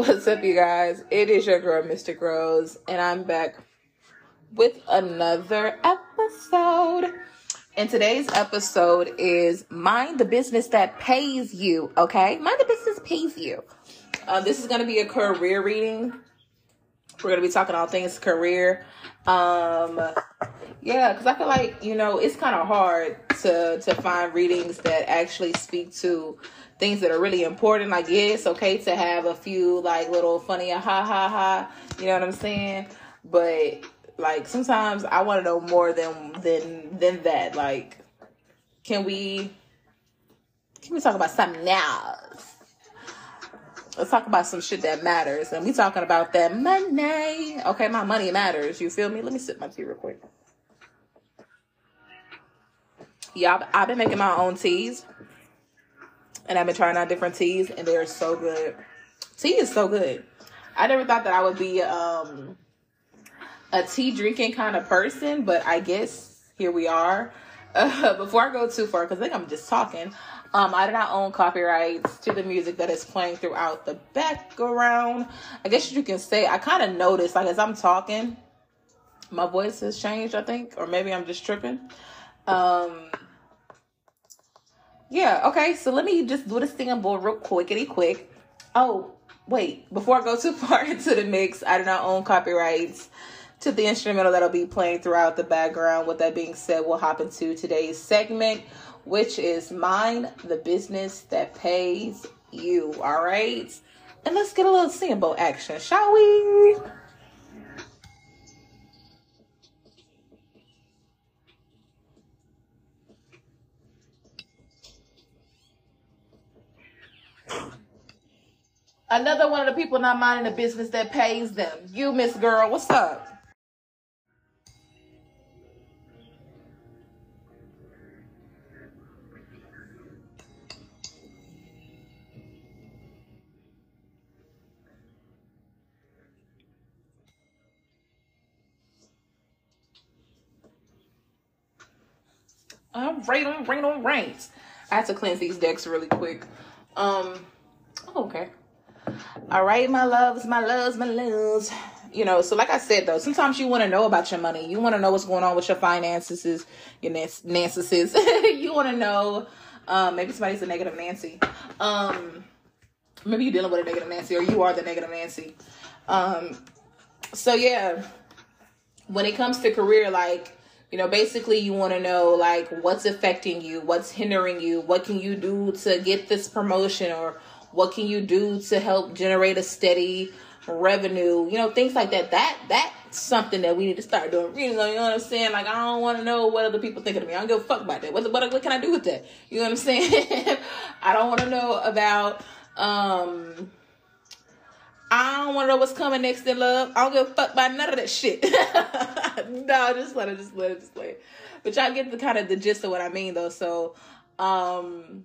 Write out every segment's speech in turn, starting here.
What's up, you guys? It is your girl, Mystik Rose, and I'm back with another episode. And today's episode is Mind the Business That Pays You, okay? Mind the Business Pays You. Uh, this is going to be a career reading. We're going to be talking all things career. Um, yeah, because I feel like, you know, it's kind of hard to, to find readings that actually speak to things that are really important. Like, yeah, it's okay to have a few like little funny ah, ha ha ha. You know what I'm saying? But like sometimes I want to know more than than than that. Like, can we can we talk about something else? Let's talk about some shit that matters. And we talking about that money. Okay, my money matters. You feel me? Let me sip my tea real quick. Yeah, I've been making my own teas and I've been trying out different teas, and they are so good. Tea is so good. I never thought that I would be um, a tea drinking kind of person, but I guess here we are. Uh, before I go too far, because I think I'm just talking, um, I do not own copyrights to the music that is playing throughout the background. I guess you can say I kind of noticed, like as I'm talking, my voice has changed. I think, or maybe I'm just tripping. Um, yeah, okay, so let me just do the sample real quickity quick. Oh, wait, before I go too far into the mix, I do not own copyrights to the instrumental that'll be playing throughout the background. With that being said, we'll hop into today's segment, which is Mind the Business That Pays You. All right. And let's get a little sample action, shall we? Another one of the people not minding the business that pays them. You, Miss Girl, what's up? All right, on rain on rains. I had to cleanse these decks really quick. Um, oh, okay. All right, my loves, my loves, my loves. You know, so like I said though, sometimes you want to know about your money. You want to know what's going on with your finances, your Nancy's. you want to know. Um, maybe somebody's a negative Nancy. Um, maybe you're dealing with a negative Nancy, or you are the negative Nancy. Um, so yeah, when it comes to career, like you know, basically you want to know like what's affecting you, what's hindering you, what can you do to get this promotion or what can you do to help generate a steady revenue? You know, things like that. That that's something that we need to start doing. You know, you know what I'm saying? Like I don't want to know what other people think of me. I don't give a fuck about that. What, what, what can I do with that? You know what I'm saying? I don't want to know about um I don't want to know what's coming next in love. I don't give a fuck about none of that shit. no, just let it, just let it, just play. But y'all get the kind of the gist of what I mean, though. So, um,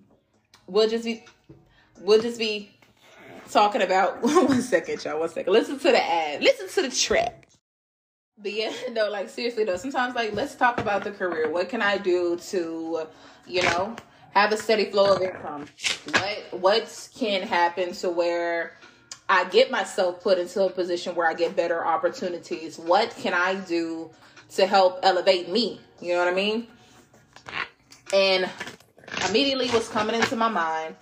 we'll just be we'll just be talking about one second, y'all. One second. Listen to the ad. Listen to the track. But yeah, no, like seriously though, sometimes like let's talk about the career. What can I do to, you know, have a steady flow of income? What what can happen to where I get myself put into a position where I get better opportunities? What can I do to help elevate me? You know what I mean? And immediately what's coming into my mind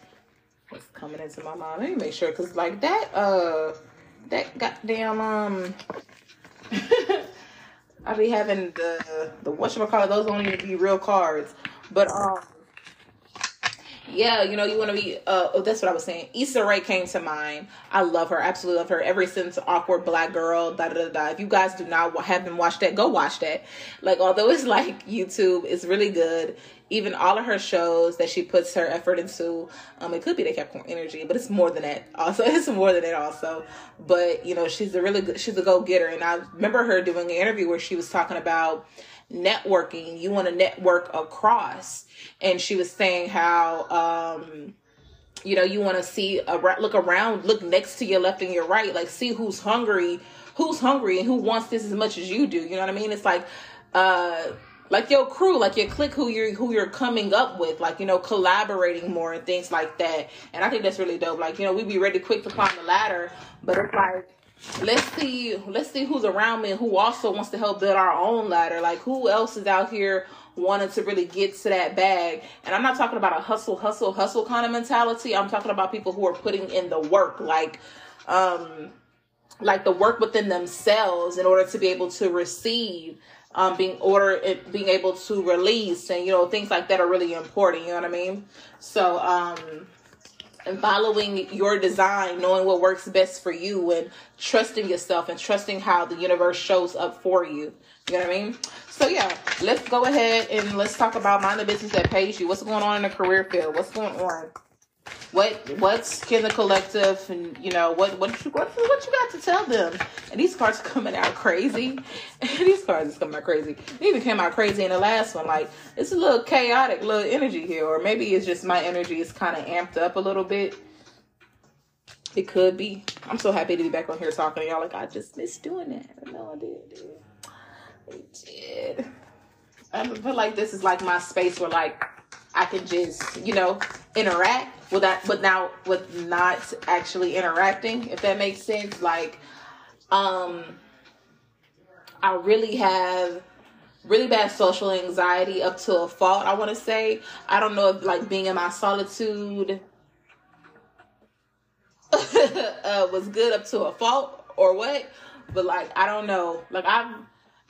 coming into my mind. Let me make sure, cause like that, uh, that goddamn um, I be having the the whatchamacallit, those don't even be real cards, but um, yeah, you know, you want to be. Uh, oh, that's what I was saying. Issa Rae came to mind. I love her, absolutely love her. Ever since Awkward Black Girl, da da da da. If you guys do not haven't watched that, go watch that. Like, although it's like YouTube, it's really good. Even all of her shows that she puts her effort into, um, it could be the Capricorn energy, but it's more than that. Also, it's more than that. Also, but you know, she's a really good. She's a go getter, and I remember her doing an interview where she was talking about networking. You want to network across. And she was saying how, um, you know, you want to see, a, look around, look next to your left and your right, like see who's hungry, who's hungry and who wants this as much as you do. You know what I mean? It's like, uh, like your crew, like your clique, who you're who you're coming up with, like you know, collaborating more and things like that. And I think that's really dope. Like you know, we be ready quick to climb the ladder, but it's like let's see let's see who's around me and who also wants to help build our own ladder. Like who else is out here wanting to really get to that bag. And I'm not talking about a hustle, hustle, hustle kind of mentality. I'm talking about people who are putting in the work, like um like the work within themselves in order to be able to receive um, being order being able to release and you know things like that are really important you know what i mean? So um and following your design knowing what works best for you and trusting yourself and trusting how the universe shows up for you you know what i mean? So yeah let's go ahead and let's talk about mind the business that pays you. What's going on in the career field? What's going on what what's in the collective and you know what what you what, what you got to tell them? And these cards are coming out crazy. These cards is coming out crazy. They even came out crazy in the last one. Like it's a little chaotic little energy here. Or maybe it's just my energy is kind of amped up a little bit. It could be. I'm so happy to be back on here talking to y'all. Like i just missed doing that. No i did, did. I did. I feel like this is like my space where like I can just, you know, interact with that, but now with not actually interacting, if that makes sense. Like, um, I really have really bad social anxiety up to a fault. I want to say I don't know if like being in my solitude uh, was good up to a fault or what, but like I don't know. Like I've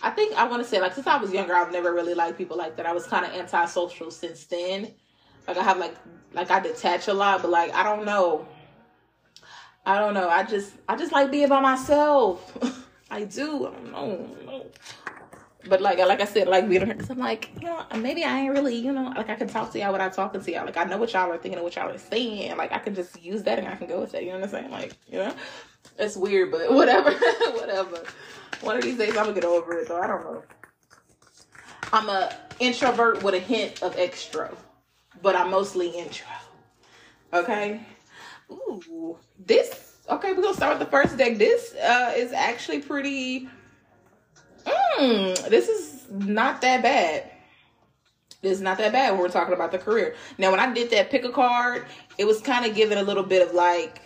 I think I want to say like since I was younger, I've never really liked people like that. I was kind of antisocial since then. Like I have like like I detach a lot, but like I don't know. I don't know. I just I just like being by myself. I do. I don't know. But like like I said, like being because I'm like, you know, maybe I ain't really, you know, like I can talk to y'all without talking to y'all. Like I know what y'all are thinking and what y'all are saying. Like I can just use that and I can go with it. You know what I'm saying? Like, you know, it's weird, but whatever, whatever. One of these days I'm gonna get over it though. I don't know. I'm a introvert with a hint of extro, but I'm mostly intro. Okay. Ooh, this. Okay, we're gonna start with the first deck. This uh, is actually pretty. Mmm, this is not that bad. This is not that bad when we're talking about the career. Now, when I did that pick a card, it was kind of giving a little bit of like.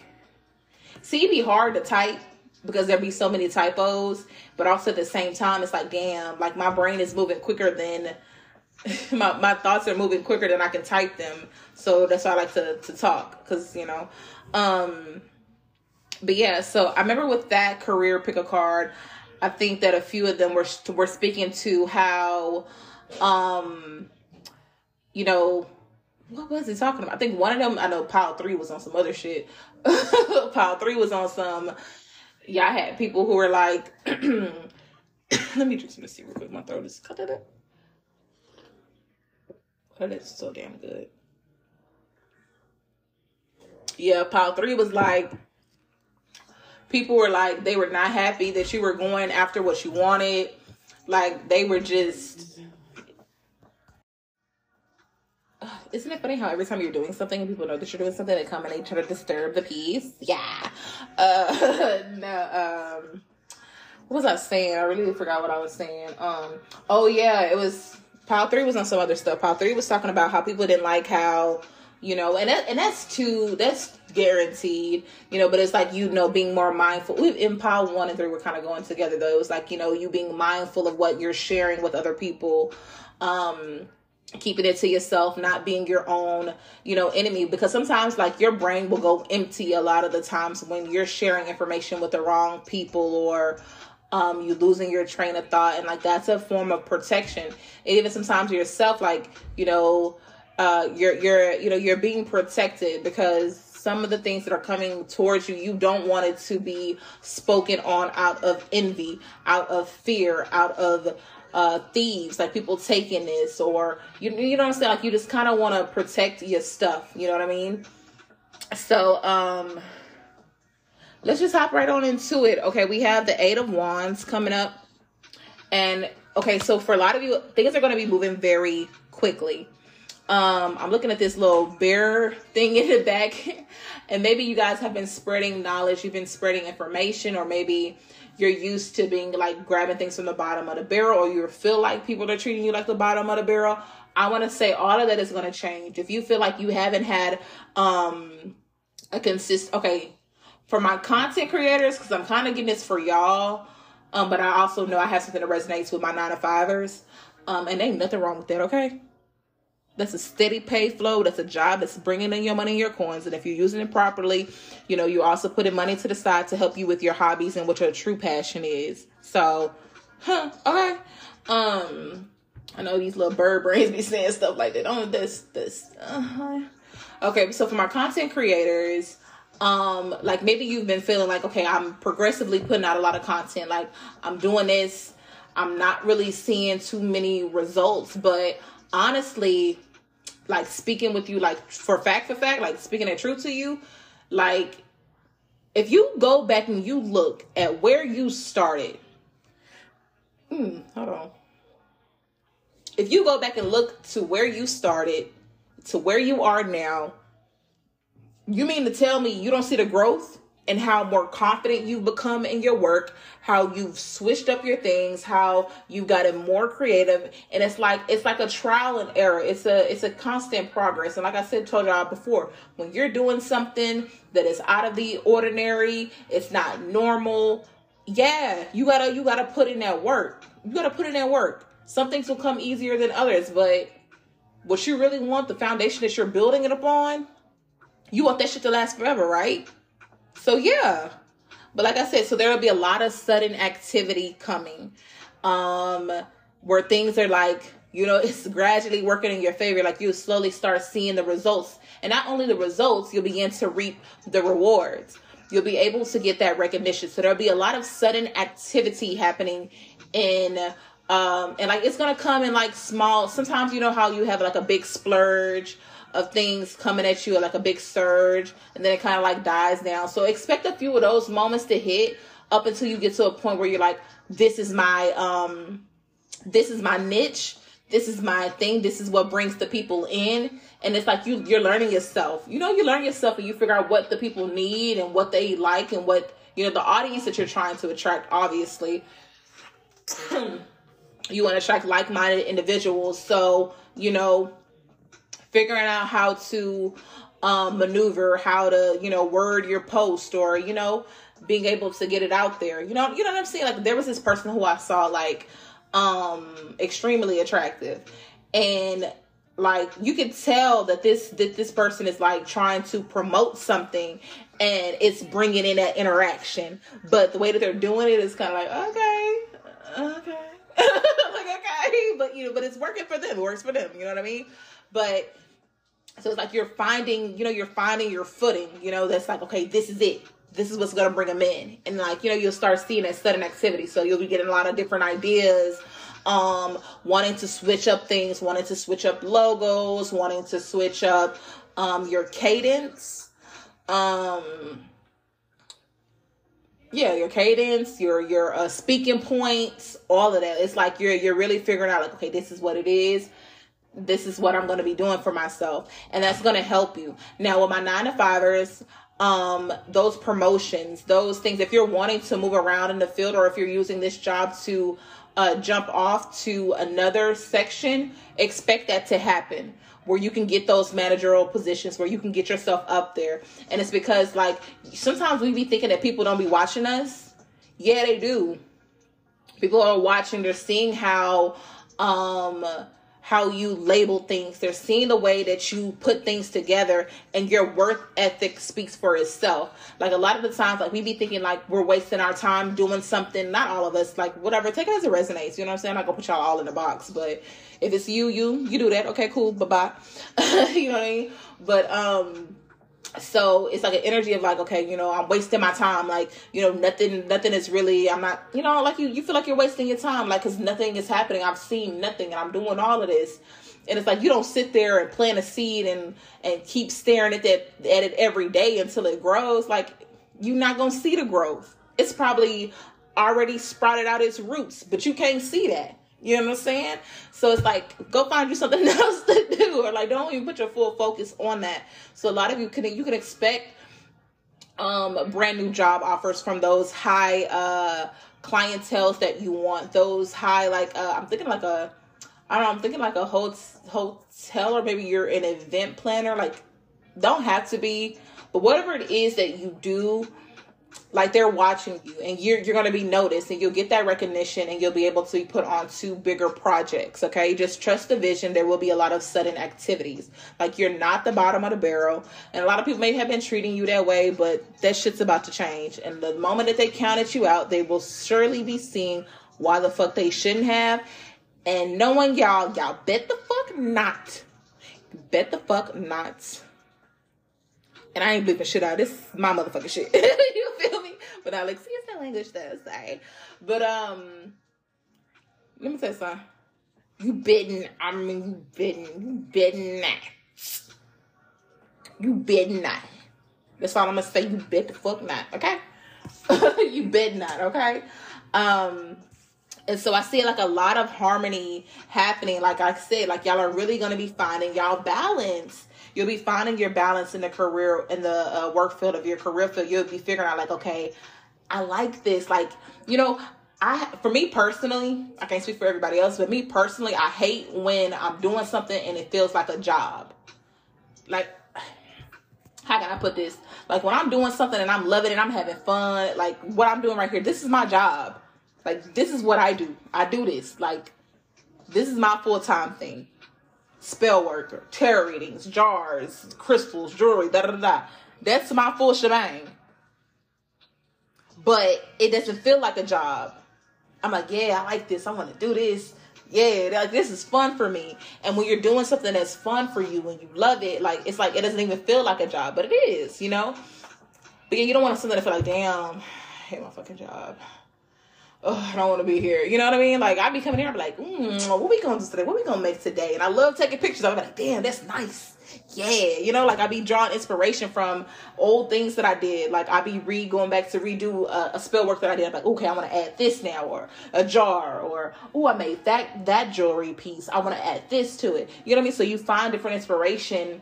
See, it'd be hard to type because there'd be so many typos, but also at the same time, it's like, damn, like my brain is moving quicker than my, my thoughts are moving quicker than I can type them. So that's why I like to, to talk because, you know, um, but yeah, so I remember with that career pick a card, I think that a few of them were, were speaking to how, um, you know, what was he talking about? I think one of them, I know pile three was on some other shit. pile three was on some y'all had people who were like, let me just let see real quick. My throat is cut up. But it's so damn good. Yeah, pile three was like, people were like, they were not happy that you were going after what you wanted. Like, they were just. Isn't it funny how every time you're doing something and people know that you're doing something, they come and they try to disturb the peace? Yeah. Uh, no, um, what was I saying? I really forgot what I was saying. Um, oh yeah, it was Pile Three was on some other stuff. Pile Three was talking about how people didn't like how you know, and that, and that's too that's guaranteed, you know. But it's like you know being more mindful. We in Pile One and Three were kind of going together though. It was like you know you being mindful of what you're sharing with other people. Um, keeping it to yourself not being your own you know enemy because sometimes like your brain will go empty a lot of the times when you're sharing information with the wrong people or um you losing your train of thought and like that's a form of protection and even sometimes yourself like you know uh you're you're you know you're being protected because some of the things that are coming towards you you don't want it to be spoken on out of envy out of fear out of uh, thieves, like people taking this, or you you know what I'm saying? Like you just kind of want to protect your stuff. You know what I mean? So um, let's just hop right on into it. Okay, we have the Eight of Wands coming up, and okay, so for a lot of you, things are going to be moving very quickly. Um, I'm looking at this little bear thing in the back, and maybe you guys have been spreading knowledge, you've been spreading information, or maybe you're used to being like grabbing things from the bottom of the barrel or you feel like people are treating you like the bottom of the barrel. I want to say all of that is going to change. If you feel like you haven't had um a consist okay for my content creators because i'm kind of getting this for y'all um but i also know i have something that resonates with my nine to fivers um and ain't nothing wrong with that okay that's a steady pay flow. That's a job that's bringing in your money and your coins. And if you're using it properly, you know, you're also putting money to the side to help you with your hobbies and what your true passion is. So, huh, okay. Um, I know these little bird brains be saying stuff like that. Oh, this, this. Uh-huh. Okay, so for my content creators, um, like maybe you've been feeling like, okay, I'm progressively putting out a lot of content. Like I'm doing this. I'm not really seeing too many results, but honestly, like speaking with you like for fact for fact like speaking the truth to you like if you go back and you look at where you started hmm, hold on if you go back and look to where you started to where you are now you mean to tell me you don't see the growth and how more confident you've become in your work, how you've switched up your things, how you've gotten more creative. And it's like it's like a trial and error. It's a it's a constant progress. And like I said told y'all before, when you're doing something that is out of the ordinary, it's not normal, yeah, you gotta you gotta put in that work. You gotta put in that work. Some things will come easier than others, but what you really want, the foundation that you're building it upon, you want that shit to last forever, right? So yeah. But like I said, so there will be a lot of sudden activity coming. Um where things are like, you know, it's gradually working in your favor. Like you slowly start seeing the results. And not only the results, you'll begin to reap the rewards. You'll be able to get that recognition. So there'll be a lot of sudden activity happening in um and like it's gonna come in like small sometimes you know how you have like a big splurge of things coming at you like a big surge and then it kind of like dies down. So expect a few of those moments to hit up until you get to a point where you're like, this is my um this is my niche. This is my thing. This is what brings the people in. And it's like you you're learning yourself. You know, you learn yourself and you figure out what the people need and what they like and what you know the audience that you're trying to attract obviously you want to attract like-minded individuals so you know figuring out how to um, maneuver, how to, you know, word your post or, you know, being able to get it out there. You know, you know what I'm saying? Like there was this person who I saw like um extremely attractive. And like you could tell that this that this person is like trying to promote something and it's bringing in that interaction. But the way that they're doing it is kind of like okay okay. Like okay. But you know but it's working for them. It works for them. You know what i mean but so it's like you're finding, you know, you're finding your footing, you know, that's like, okay, this is it. This is what's to bring them in. And like, you know, you'll start seeing that sudden activity. So you'll be getting a lot of different ideas, um, wanting to switch up things, wanting to switch up logos, wanting to switch up, um, your cadence. Um, yeah, your cadence, your your uh, speaking points, all of that. It's like you're you're really figuring out like, okay, this is what it is this is what I'm going to be doing for myself. And that's going to help you. Now, with my nine to fivers, um, those promotions, those things, if you're wanting to move around in the field or if you're using this job to uh, jump off to another section, expect that to happen where you can get those managerial positions where you can get yourself up there. And it's because, like, sometimes we be thinking that people don't be watching us. Yeah, they do. People are watching, they're seeing how, um, how you label things. They're seeing the way that you put things together and your work ethic speaks for itself. Like a lot of the times, like we be thinking like we're wasting our time doing something, not all of us, like whatever, take it as it resonates. You know what I'm saying? I'm not gonna put y'all all in the box, but if it's you, you, you do that. Okay, cool. Bye bye. you know what I mean? But, um, so it's like an energy of like okay you know i'm wasting my time. Like you know nothing nothing is really i'm not you know like you you feel like you're wasting your time. Like because nothing is happening. I've seen nothing and i'm doing all of this. And it's like you don't sit there and plant a seed and and keep staring at that at it every day until it grows. Like you're not gonna see the growth. It's probably already sprouted out its roots but you can't see that you know what I'm saying? So it's like go find you something else to do, or like don't even put your full focus on that. So a lot of you can you can expect um brand new job offers from those high uh clientels that you want. Those high, like uh, I'm thinking like a, I don't know, I'm thinking like a hotel or maybe you're an event planner. Like, don't have to be, but whatever it is that you do like they're watching you and you're you're going to be noticed and you'll get that recognition and you'll be able to put on two bigger projects okay? Just trust the vision. There will be a lot of sudden activities. Like you're not the bottom of the barrel and a lot of people may have been treating you that way but that shit's about to change and the moment that they counted you out they will surely be seeing why the fuck they shouldn't have and knowing y'all y'all bet the fuck not bet the fuck not and I ain't bleeping shit out. This is my motherfucking shit. you feel me? But I like, see, it's that language that sorry. But um, let me tell you something. You bitten. I mean, you bitten. You bitten that. You bitten that. That's all I'm gonna say. You bet the fuck not. Okay. you bet not. Okay. Um. And so I see like a lot of harmony happening. Like I said, like y'all are really gonna be finding y'all balance you'll be finding your balance in the career in the uh, work field of your career field you'll be figuring out like okay i like this like you know I for me personally, I can't speak for everybody else, but me personally, I hate when I'm doing something and it feels like a job. Like how can I put this? Like when I'm doing something and I'm loving it, I'm having fun, like what I'm doing right here, this is my job. Like this is what I do. I do this. Like this is my full-time thing spell work, tarot readings, jars, crystals, jewelry, da da da. That's my full shebang. But it doesn't feel like a job. I'm like, yeah, I like this. I want to do this. Yeah, like this is fun for me. And when you're doing something that's fun for you and you love it, like it's like it doesn't even feel like a job, but it is, you know. But yeah, you don't want something to feel like, damn, I hate my fucking job I don't want to be here. You know what I mean? Like I'd be coming here, I'd be like, mm, what we gonna do today? What we gonna make today? And I love taking pictures. I'm like, damn, that's nice. Yeah, you know, like I'd be drawing inspiration from old things that I did. Like I'd be re going back to redo a, a spell work that I did. I'm like, okay, I want to add this now, or a jar, or oh, I made that that jewelry piece. I want to add this to it. You know what I mean? So you find different inspiration.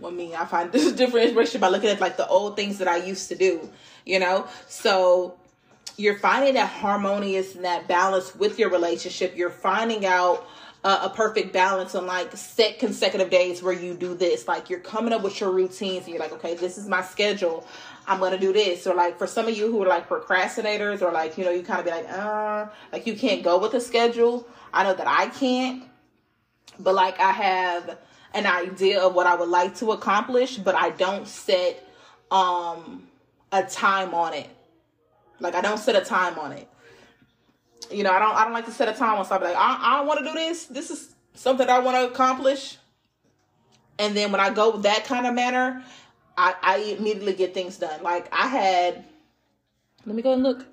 Well, me, I find this different inspiration by looking at like the old things that I used to do. You know, so you're finding that harmonious and that balance with your relationship. You're finding out uh, a perfect balance on like set consecutive days where you do this. Like you're coming up with your routines and you're like, okay, this is my schedule. I'm gonna do this. Or like for some of you who are like procrastinators or like, you know, you kind of be like, uh, like you can't go with a schedule. I know that I can't, but like I have an idea of what I would like to accomplish, but I don't set um a time on it. Like I don't set a time on it. You know, I don't I don't like to set a time on something. Like I, I don't want to do this. This is something I want to accomplish. And then when I go that kind of manner, I, I immediately get things done. Like I had let me go and look.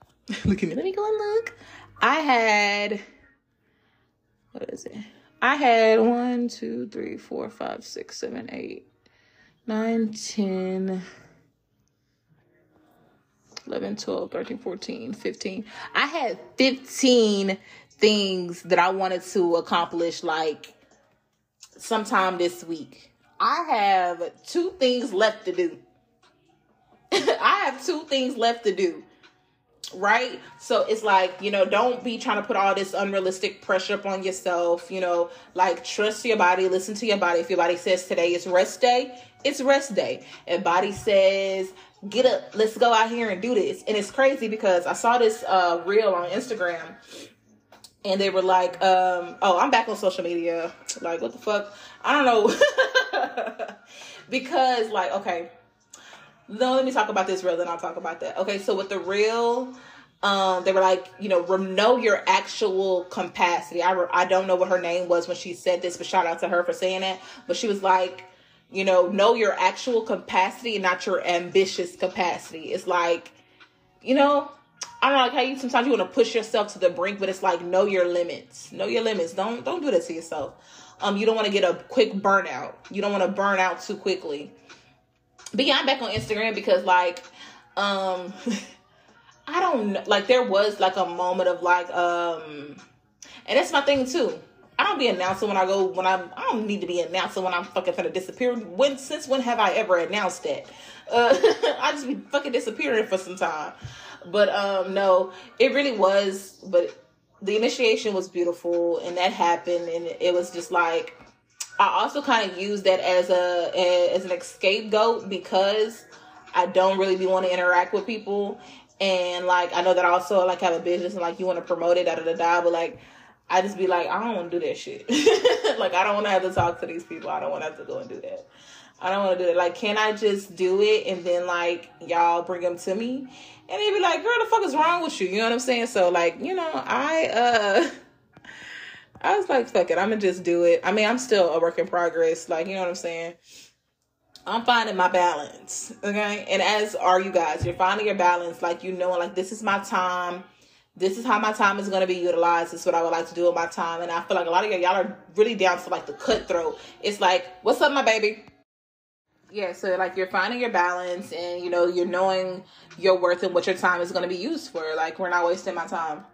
look at me. Let me go and look. I had what is it? I had one, two, three, four, five, six, seven, eight, nine, ten. 11, 12, 13, 14, 15. I had 15 things that I wanted to accomplish like sometime this week. I have two things left to do. I have two things left to do. Right? So it's like, you know, don't be trying to put all this unrealistic pressure up on yourself. You know, like trust your body, listen to your body. If your body says today is rest day, it's rest day. If body says get up, let's go out here and do this. And it's crazy because I saw this uh reel on Instagram and they were like, um, oh, I'm back on social media. Like, what the fuck? I don't know. because like, okay. No, let me talk about this reel, then I'll talk about that. Okay, so with the reel, um, they were like, you know, know your actual capacity. I, re- I don't know what her name was when she said this, but shout out to her for saying it. But she was like, you know, know your actual capacity and not your ambitious capacity. It's like, you know, I don't know like how you sometimes you want to push yourself to the brink, but it's like know your limits. Know your limits. Don't don't do that to yourself. Um, you don't want to get a quick burnout. You don't want to burn out too quickly. But yeah, I'm back on Instagram because like, um, I don't know. Like there was like a moment of like, um, and that's my thing too. I don't be announcing when I go when I'm I don't need to be announcing when I'm fucking gonna disappear. When since when have I ever announced that? Uh, I just be fucking disappearing for some time. but um, no, it really was. But the initiation was beautiful, and that happened, and it was just like I also kind of use that as a as an escape scapegoat because I don't really be want to interact with people, and like I know that also like have a business and like you want to promote it, da da da da, but like I just be like I don't want to do that shit. like I don't want to have to talk to these people. I don't want to have to go and do that. I don't want to do it. Like, can I just do it and then like y'all bring them to me, and they be like, "Girl, the fuck is wrong with you?" You know what I'm saying? So like, you know, I uh. I was like, fuck it, I'm gonna just do it. I mean, I'm still a work in progress. Like, you know what I'm saying? I'm finding my balance. Okay. And as are you guys. You're finding your balance. Like, you know, like, this is my time. This is how my time is going to be utilized. This is what I would like to do with my time. And I feel like a lot of y'all, are really down to like the cutthroat. It's like, what's up, my baby? Yeah, so like you're finding your balance and you know, you're knowing your worth and what your time is going to be used for. Like, we're not wasting my time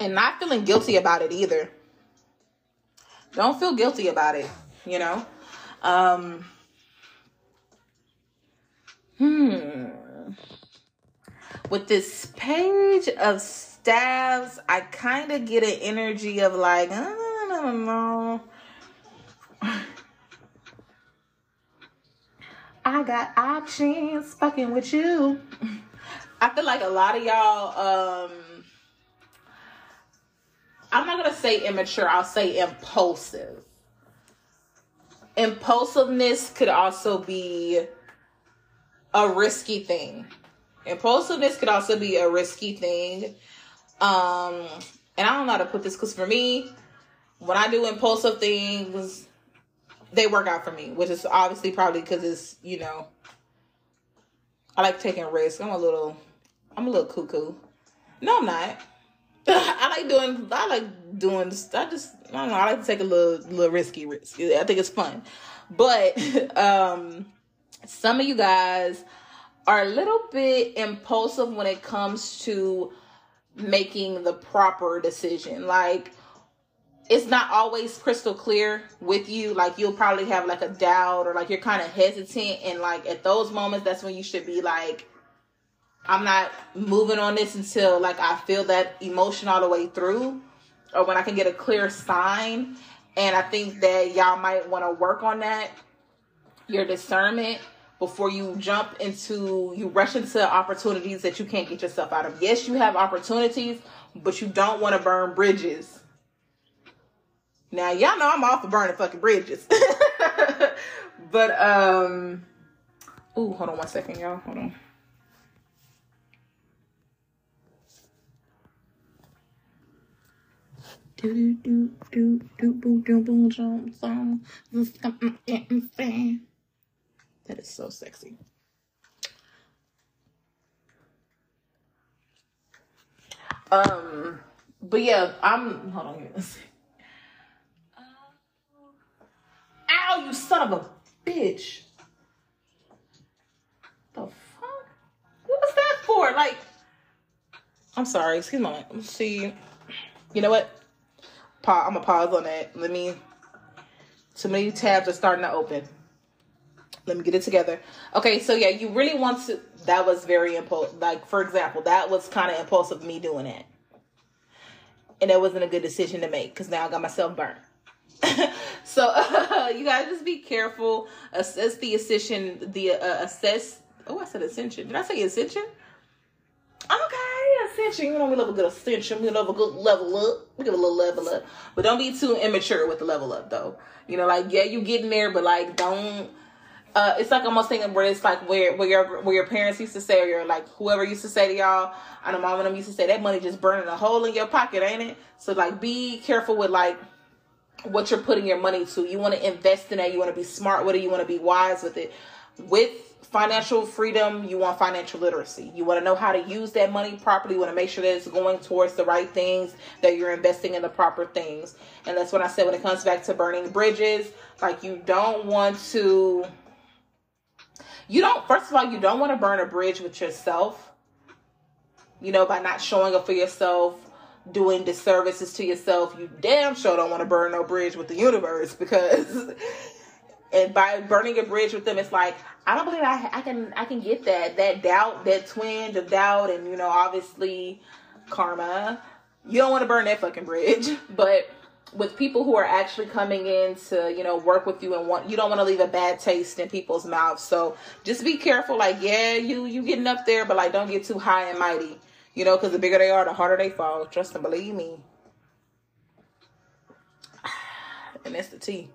and not feeling guilty about it either. Don't feel guilty about it, you know? Um, hmm. With this page of staves, I kind of get an energy of like, I don't know. I got options fucking with you. I feel like a lot of y'all um I'm not gonna say immature, I'll say impulsive. Impulsiveness could also be a risky thing. Impulsiveness could also be a risky thing. Um, and I don't know how to put this because for me, when I do impulsive things, they work out for me, which is obviously probably because it's, you know, I like taking risks. I'm a little, I'm a little cuckoo. No, I'm not. I like doing. I like doing. I just. I don't know. I like to take a little, little risky risk. I think it's fun, but um, some of you guys are a little bit impulsive when it comes to making the proper decision. Like it's not always crystal clear with you. Like you'll probably have like a doubt or like you're kind of hesitant, and like at those moments, that's when you should be like I'm not moving on this until like I feel that emotion all the way through or when I can get a clear sign. And I think that y'all might want to work on that, your discernment before you jump into you rush into opportunities that you can't get yourself out of. Yes, you have opportunities, but you don't want to burn bridges. Now y'all know I'm off of burning fucking bridges. but um Ooh, hold on one second, y'all. Hold on. Do do do do do do do do That is so sexy. Um, but yeah, I'm. Hold on. Let's see. ow, you son of a bitch! The fuck? What was that for? Like, I'm sorry. Excuse me. Let's see. You know what? pause. I'm gonna pause on that. Let me. Too many tabs are starting to open. Let me get it together. Okay, so yeah, you really want to. That was very impulsive. Like for example, that was kind of impulsive. Me doing that, and that wasn't a good decision to make because now I got myself burned. so uh, you gotta just be careful. Assess the ascension. The uh, assess. Oh, I said ascension. Did I say ascension? Okay, ascension. You know, we love a good ascension. We love a good level up. We give a little level up. But don't be too immature with the level up, though. You know, like, yeah, you getting there, but like, don't. Uh, it's like almost thinking where it's like where where your where your parents used to say or your like whoever used to say to y'all. I know mom and them used to say that money just burning a hole in your pocket, ain't it? So like, be careful with like what you're putting your money to. You want to invest in it. You want to be smart with it. You want to be wise with it. With financial freedom, you want financial literacy. You want to know how to use that money properly. You want to make sure that it's going towards the right things, that you're investing in the proper things. And that's what I said when it comes back to burning bridges. Like, you don't want to, you don't, first of all, you don't want to burn a bridge with yourself, you know, by not showing up for yourself. Doing disservices to yourself, you damn sure don't want to burn no bridge with the universe because and by burning a bridge with them, it's like I don't believe I, I can I can get that that doubt, that twinge of doubt, and you know, obviously, karma. You don't want to burn that fucking bridge, but with people who are actually coming in to you know work with you and want you don't want to leave a bad taste in people's mouths. So just be careful like yeah you you getting up there but like don't get too high and mighty you know because the bigger they are the harder they fall. Trust and believe me. And that's the tea.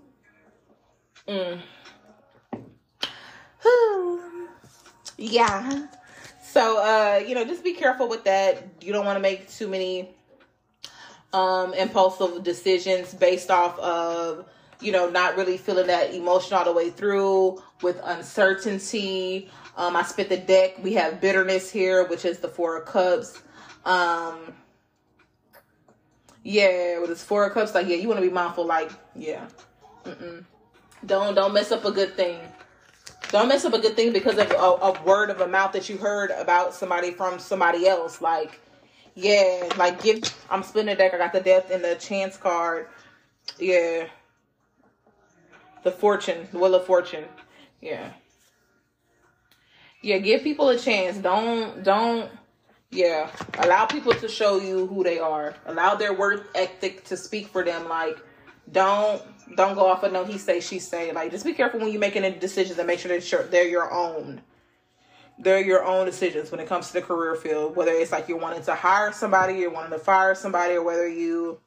Mm. yeah. So uh you know just be careful with that. You don't want to make too many um, impulsive decisions based off of you know not really feeling that emotion all the way through with uncertainty. Um, i spit the deck. We have bitterness here which is the four of cups. Um, yeah with this four of cups like yeah you want to be mindful like yeah. Mm-mm. don't don't mess up a good thing. Don't mess up a good thing because of a, a word of a mouth that you heard about somebody from somebody else like yeah, like give. I'm spinning the deck. I got the death and the chance card. Yeah. The fortune, the wheel of fortune. Yeah. Yeah, give people a chance. Don't don't yeah. Allow people to show you who they are. Allow their work ethic to speak for them. Like don't don't go off of no he say she say. Like just be careful when you're making decisions and make sure that they're your own they're your own decisions when it comes to the career field whether it's like you're wanting to hire somebody you're wanting to fire somebody or whether you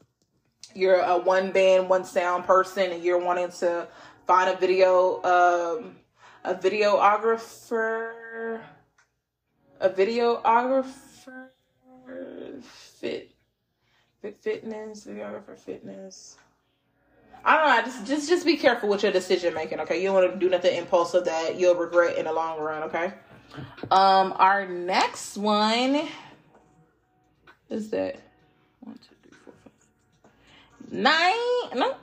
you're a one band one sound person and you're wanting to find a video um a videographer a videographer fit fit fitness videographer fitness I don't know. Just just just be careful with your decision making. Okay, you don't want to do nothing impulsive that you'll regret in the long run. Okay. Um, our next one is that one, two, three, four, five, nine. No,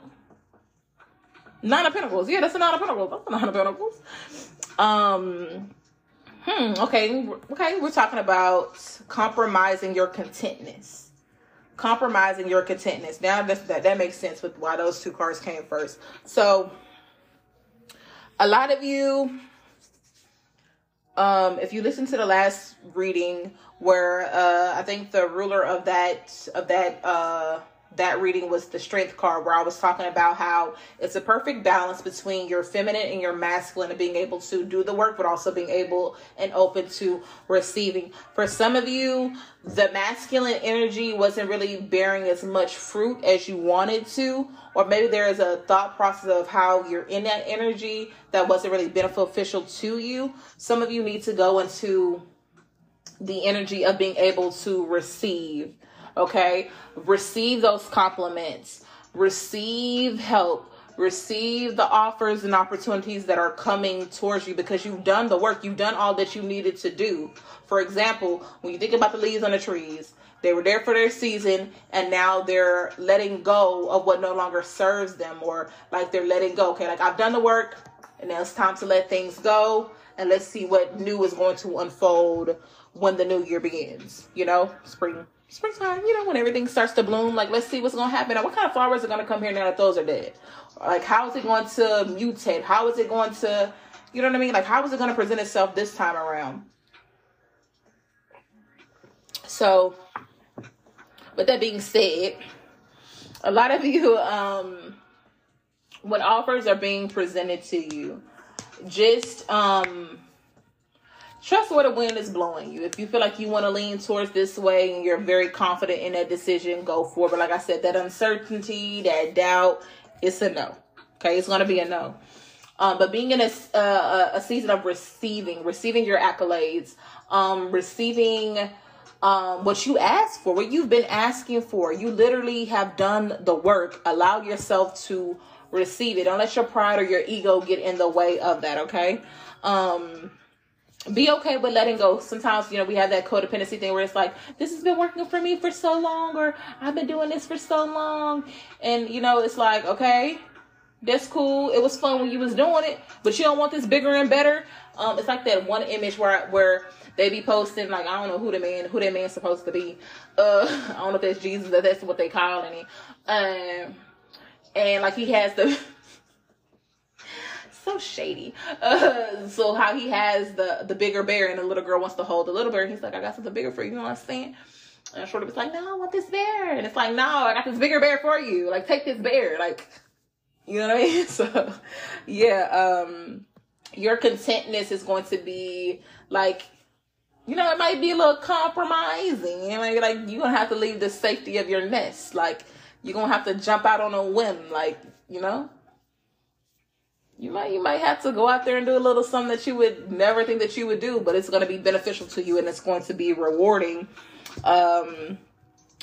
nine of Pentacles. Yeah, that's a nine of Pentacles. That's a nine of Pentacles. Um. Hmm. Okay. Okay. We're talking about compromising your contentness. Compromising your contentness. Now that that that makes sense with why those two cards came first. So, a lot of you um, if you listen to the last reading where uh, I think the ruler of that of that uh, that reading was the strength card where I was talking about how it's a perfect balance between your feminine and your masculine and being able to do the work, but also being able and open to receiving. For some of you, the masculine energy wasn't really bearing as much fruit as you wanted to, or maybe there is a thought process of how you're in that energy that wasn't really beneficial to you. Some of you need to go into the energy of being able to receive Okay. Receive those compliments, receive help, receive the offers and opportunities that are coming towards you because you've done the work, you've done all that you needed to do. For example, when you think about the leaves on the trees, they were there for their season and now they're letting go of what no longer serves them or like they're letting go. Okay, like I've done the work and now it's time to let things go and let's see what new is going to unfold when the new year begins. You know, spring springtime, you know, when everything starts to bloom, like let's see what's gonna happen. What kind of flowers are gonna come here now that those are dead? Like how is it going to mutate? How is it going to you know what I mean? Like how is it gonna present itself this time around? So with that being said, a lot of you um when offers are being presented to you, just um trust where the wind is blowing you. If you feel like you want to lean towards this way and you're very confident in that decision, go for it. But like I said, that uncertainty, that doubt, it's a no. Okay, it's gonna be a no. Um, but being in a, uh, a season of receiving, receiving your accolades, um, receiving um, what you asked for, what you've been asking for, you literally have done the work. Allow yourself to receive it. Don't let your pride or your ego get in the way of that. Okay. Um, be okay with letting go. Sometimes, you know, we have that codependency thing where it's like, this has been working for me for so long, or I've been doing this for so long. And, you know, it's like, okay, that's cool. It was fun when you was doing it, but you don't want this bigger and better. Um, it's like that one image where, where they be posting, like, I don't know who the man, who that man's supposed to be. Uh, I don't know if that's Jesus, that's what they calling it. Um, and like he has the, so shady. Uh, so how he has the the bigger bear and the little girl wants to hold the little bear. He's like, I got something bigger for you. You know what I'm saying? And Shorty was like, No, I want this bear. And it's like, No, I got this bigger bear for you. Like, take this bear. Like, you know what I mean? So, yeah. Um, your contentness is going to be like you know, it might be a little compromising. You know, like you're gonna have to leave the safety of your nest. Like you're gonna have to jump out on a whim. Like you know, you might you might have to go out there and do a little something that you would never think that you would do, but it's gonna be beneficial to you and it's going to be rewarding. Um,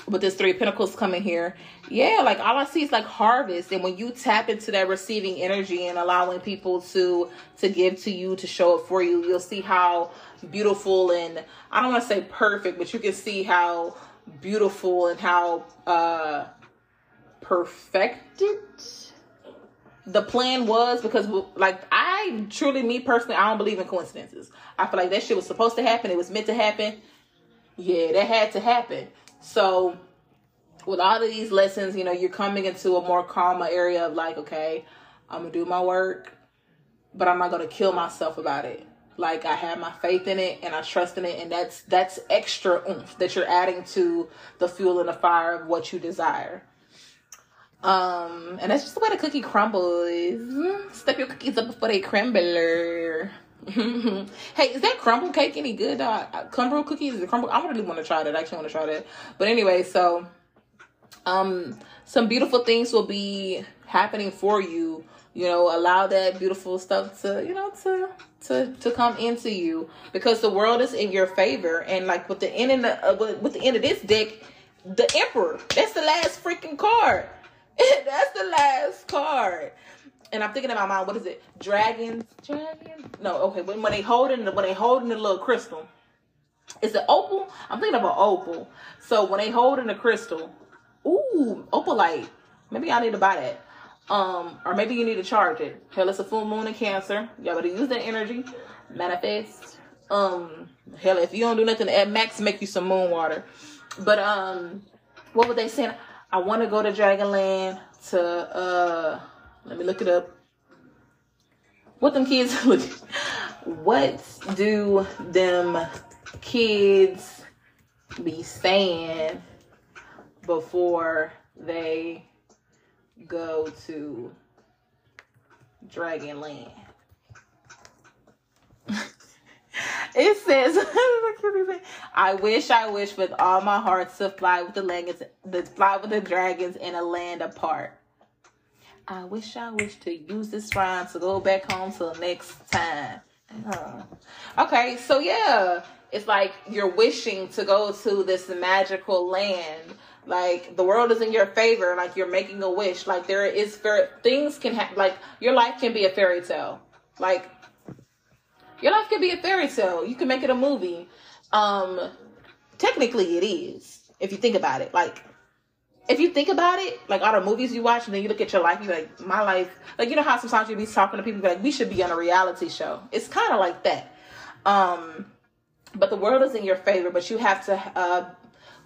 with this three pentacles coming here yeah like all i see is like harvest and when you tap into that receiving energy and allowing people to to give to you to show up for you you'll see how beautiful and i don't want to say perfect but you can see how beautiful and how uh perfected the plan was because like i truly me personally i don't believe in coincidences i feel like that shit was supposed to happen it was meant to happen yeah that had to happen so with all of these lessons, you know, you're coming into a more calmer area of like, okay, I'm gonna do my work, but I'm not gonna kill myself about it. Like I have my faith in it and I trust in it, and that's that's extra oomph that you're adding to the fuel and the fire of what you desire. Um, and that's just the way the cookie crumbles. Step your cookies up before they crumble. hey, is that crumble cake any good? Uh, crumble cookies? Is crumble? I really want to try that. I actually want to try that. But anyway, so um, some beautiful things will be happening for you. You know, allow that beautiful stuff to you know to to to come into you because the world is in your favor. And like with the end of the uh, with the end of this deck, the Emperor. That's the last freaking card. that's the last card and I'm thinking in my mind, what is it? Dragons, dragons? No, okay. When when they holding the when they holding the little crystal, is it opal? I'm thinking of an opal. So when they holding the crystal, ooh, opalite. Maybe I need to buy that. Um, or maybe you need to charge it. Hell, it's a full moon in Cancer. Y'all better use that energy. Manifest. Um, hell, if you don't do nothing, at max make you some moon water. But um, what were they saying? I want to go to Dragonland to uh let me look it up. What them kids look what do them kids be saying before they go to Dragonland? it says I wish I wish with all my heart to fly with the dragons the fly with the dragons in a land apart. I wish I wish to use this rhyme to go back home till next time. Uh, okay, so yeah, it's like you're wishing to go to this magical land. Like the world is in your favor. Like you're making a wish. Like there is fair things can happen. Like your life can be a fairy tale. Like your life can be a fairy tale. You can make it a movie. Um, technically, it is if you think about it. Like if you think about it, like all the movies you watch, and then you look at your life, you're like, my life, like you know how sometimes you be talking to people like, we should be on a reality show. It's kind of like that. Um, but the world is in your favor, but you have to uh,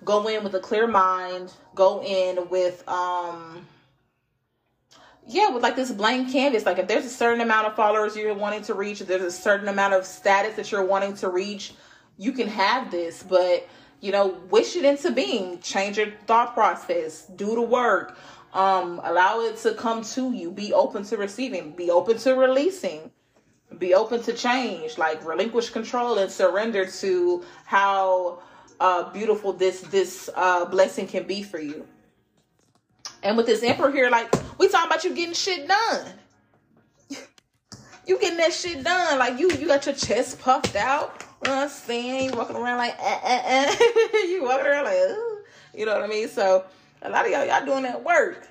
go in with a clear mind, go in with um, yeah, with like this blank canvas. Like if there's a certain amount of followers you're wanting to reach, if there's a certain amount of status that you're wanting to reach, you can have this, but you know, wish it into being. Change your thought process. Do the work. Um, allow it to come to you. Be open to receiving. Be open to releasing. Be open to change. Like relinquish control and surrender to how uh, beautiful this this uh, blessing can be for you. And with this emperor here, like we talking about you getting shit done. you getting that shit done. Like you you got your chest puffed out you know what I'm saying? You walking around like, eh, eh, eh. you walking around like, Ooh. you know what I mean? So a lot of y'all, y'all doing that work.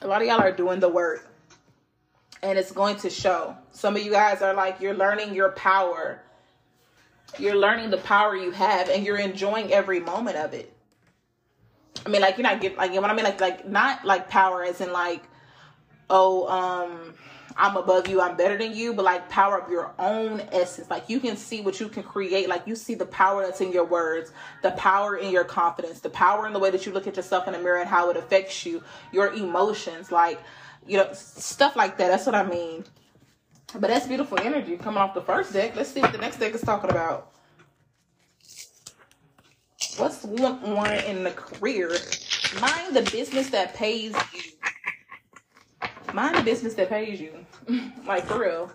A lot of y'all are doing the work. And it's going to show. Some of you guys are like, you're learning your power. You're learning the power you have and you're enjoying every moment of it. I mean, like you're not getting like you know what I mean, like like not like power as in like, oh, um, I'm above you, I'm better than you, but like power of your own essence. Like you can see what you can create. Like you see the power that's in your words, the power in your confidence, the power in the way that you look at yourself in the mirror and how it affects you, your emotions, like you know, stuff like that. That's what I mean. But that's beautiful energy coming off the first deck. Let's see what the next deck is talking about. What's one, in the career? Mind the business that pays you. Mind the business that pays you. like for real.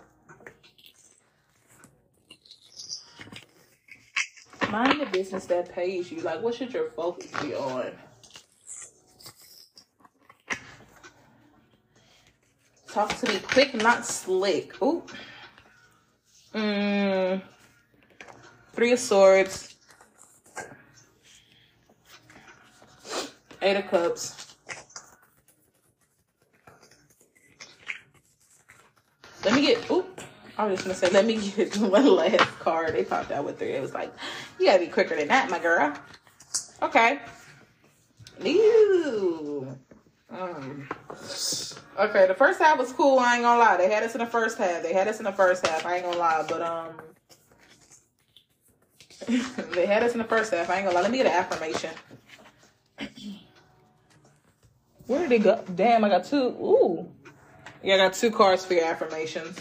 Mind the business that pays you. Like what should your focus be on? Talk to me quick, not slick. Ooh. Mm. Three of Swords. Eight of Cups. Let me get, oop. I was just gonna say, let me get one last card. They popped out with three. It was like, you gotta be quicker than that, my girl. Okay. Ew. Um. Okay, the first half was cool. I ain't gonna lie. They had us in the first half. They had us in the first half. I ain't gonna lie, but um, they had us in the first half. I ain't gonna lie. Let me get an affirmation. Where did it go? Damn, I got two. Ooh. Yeah, I got two cards for your affirmations.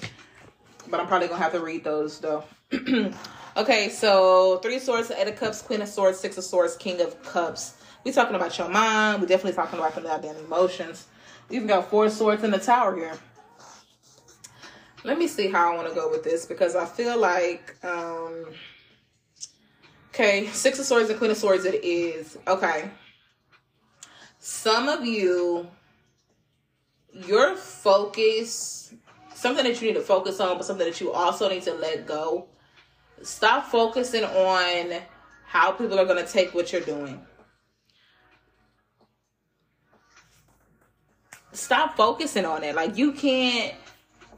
But I'm probably gonna have to read those though. okay, so three swords, eight of cups, queen of swords, six of swords, king of cups. We talking about your mind. We definitely talking about the goddamn emotions. We even got four swords in the tower here. Let me see how I want to go with this because I feel like um okay, six of swords and queen of swords it is. Okay. Some of you, your focus, something that you need to focus on, but something that you also need to let go. Stop focusing on how people are going to take what you're doing. Stop focusing on it. Like, you can't